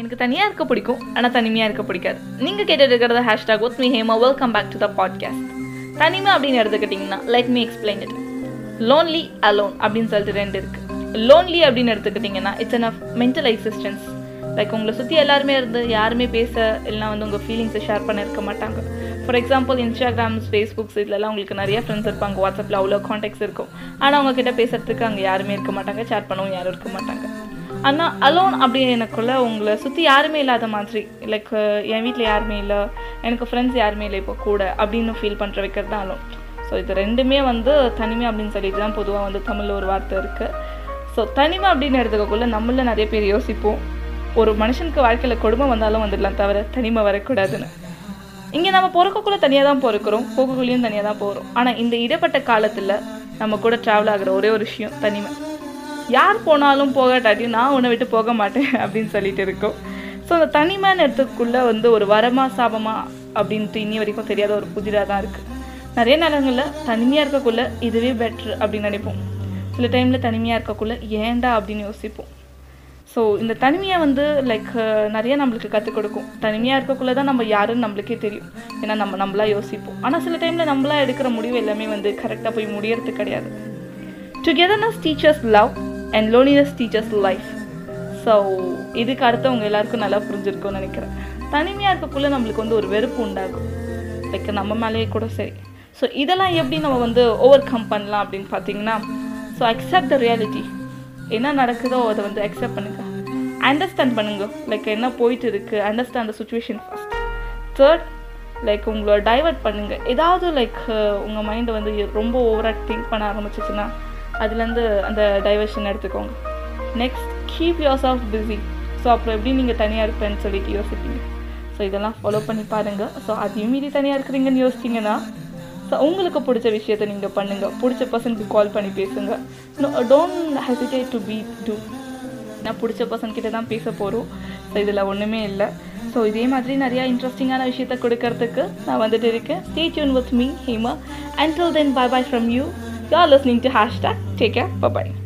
எனக்கு தனியாக இருக்க பிடிக்கும் ஆனால் தனிமையாக இருக்க பிடிக்காது. நீங்கள் கேட்டுட்டு இருக்கிறத hashtag with me Hema welcome back to the podcast தனிமை அப்படின்னு எடுத்துக்கிட்டிங்கன்னா let me explain it lonely alone அப்படின்னு சொல்லிட்டு ரெண்டு இருக்குது லோன்லி அப்படின்னு எடுத்துக்கிட்டிங்கன்னா it's an mental existence like உங்களை சுற்றி எல்லாருமே இருந்து யாருமே பேச இல்லைனா வந்து உங்கள் ஃபீலிங்ஸை ஷேர் பண்ண இருக்க மாட்டாங்க. ஃபார் எக்ஸாம்பிள் இன்ஸ்டாகிராம்ஸ் ஃபேஸ்புக்ஸ் இதுலலாம் உங்களுக்கு நிறைய ஃப்ரெண்ட்ஸ் இருப்பாங்க. வாட்ஸ்அப்பில் அவ்வளோ காண்டாக்ட்ஸ் இருக்கும். ஆனால் அவங்கக்கிட்ட பேசுறதுக்கு அங்கே யாருமே இருக்க மாட்டாங்க. ஷேர் பண்ணவும் யாரும் இருக்க மாட்டாங்க. ஆனால் அலோன் அப்படி எனக்குள்ள உங்களை சுற்றி யாருமே இல்லாத மாதிரி லைக் என் வீட்டில் யாருமே இல்லை எனக்கு ஃப்ரெண்ட்ஸ் யாருமே இல்லை இப்போ கூட அப்படின்னு ஃபீல் பண்ணுற வைக்கிறது தான் அலோன் ஸோ இது ரெண்டுமே வந்து தனிமை அப்படின்னு சொல்லிட்டு தான் பொதுவாக வந்து தமிழில் ஒரு வார்த்தை இருக்குது ஸோ தனிமை அப்படின்னு எடுத்துக்கக்குள்ள நம்மள நிறைய பேர் யோசிப்போம். ஒரு மனுஷனுக்கு வாழ்க்கையில் கொடுமை வந்தாலும் வந்துடலாம் தவிர தனிமை வரக்கூடாதுன்னு. இங்கே நம்ம பிறக்கக்குள்ளே தனியாக தான் பிறக்கிறோம் போகக்குள்ளேயும் தனியாக தான் போகிறோம் ஆனால் இந்த இடைப்பட்ட காலத்தில் நம்ம கூட ட்ராவல் ஆகிற ஒரே ஒரு விஷயம் தனிமை. யார் போனாலும் போகட்டாட்டி நான் உன்னை விட்டு போக மாட்டேன் அப்படின்னு சொல்லிட்டு இருக்கோம். ஸோ அந்த தனிமைன்னு இடத்துக்குள்ளே வந்து ஒரு வரமா சாபமா அப்படின்ட்டு இனி வரைக்கும் தெரியாத ஒரு புதிராக தான் இருக்குது நிறைய நேரங்களில் தனிமையாக இருக்கக்குள்ளே இதுவே பெட்ரு அப்படின்னு நினைப்போம். சில டைமில் தனிமையாக இருக்கக்குள்ளே ஏண்டா அப்படின்னு யோசிப்போம். ஸோ இந்த தனிமையை வந்து லைக் நிறைய நம்மளுக்கு கற்றுக் கொடுக்கும். தனிமையாக இருக்கக்குள்ளே தான் நம்ம யாருன்னு நம்மளுக்கே தெரியும். ஏன்னா நம்ம நம்மளா யோசிப்போம். ஆனால் சில டைமில் நம்மளா எடுக்கிற முடிவு எல்லாமே வந்து கரெக்டாக போய் முடியறது கிடையாது. Togetherness teaches love and loneliness teaches life so இதுக்கு அடுத்தவங்க எல்லாருக்கும் நல்லா புரிஞ்சிருக்கும்னு நினைக்கிறேன். தனிமையாக இருக்கக்குள்ளே நம்மளுக்கு வந்து ஒரு வெறுப்பு உண்டாகும். லைக் நம்ம மேலேயே கூட சரி. ஸோ இதெல்லாம் எப்படி நம்ம வந்து ஓவர் கம் பண்ணலாம் அப்படின்னு பார்த்தீங்கன்னா ஸோ அக்செப்ட் த ரியாலிட்டி என்ன நடக்குதோ அதை வந்து அக்செப்ட் பண்ணுங்க. அண்டர்ஸ்டாண்ட் பண்ணுங்க. லைக் என்ன போயிட்டு இருக்குது understand the situation first third like உங்களை டைவர்ட் பண்ணுங்கள் ஏதாவது லைக் உங்கள் மைண்டை வந்து ரொம்ப ஓவராக திங்க் பண்ண ஆரம்பிச்சிச்சுன்னா அதுலேருந்து அந்த டைவர்ஷன் எடுத்துக்கோங்க. Next keep yourself busy so அப்புறம் எப்படி நீங்கள் தனியாக இருப்பேன்னு சொல்லிட்டு யோசிப்பீங்க. ஸோ இதெல்லாம் ஃபாலோ பண்ணி பாருங்கள் ஸோ அதையும் மீறி தனியாக இருக்கிறீங்கன்னு யோசிச்சிங்கன்னா ஸோ உங்களுக்கு பிடிச்ச விஷயத்த நீங்கள் பண்ணுங்கள் பிடிச்ச பர்சனுக்கு கால் பண்ணி பேசுங்க. Don't hesitate to be to நான் பிடிச்ச பர்சன் கிட்ட தான் பேச போகிறோம் ஸோ இதில் ஒன்றுமே இல்லை. ஸோ இதே மாதிரி நிறையா இன்ட்ரெஸ்டிங்கான விஷயத்த கொடுக்கறதுக்கு நான் வந்துட்டு இருக்கேன். Stay tuned with me Hema until then bye bye from you You're listening to hashtag take care. Bye bye.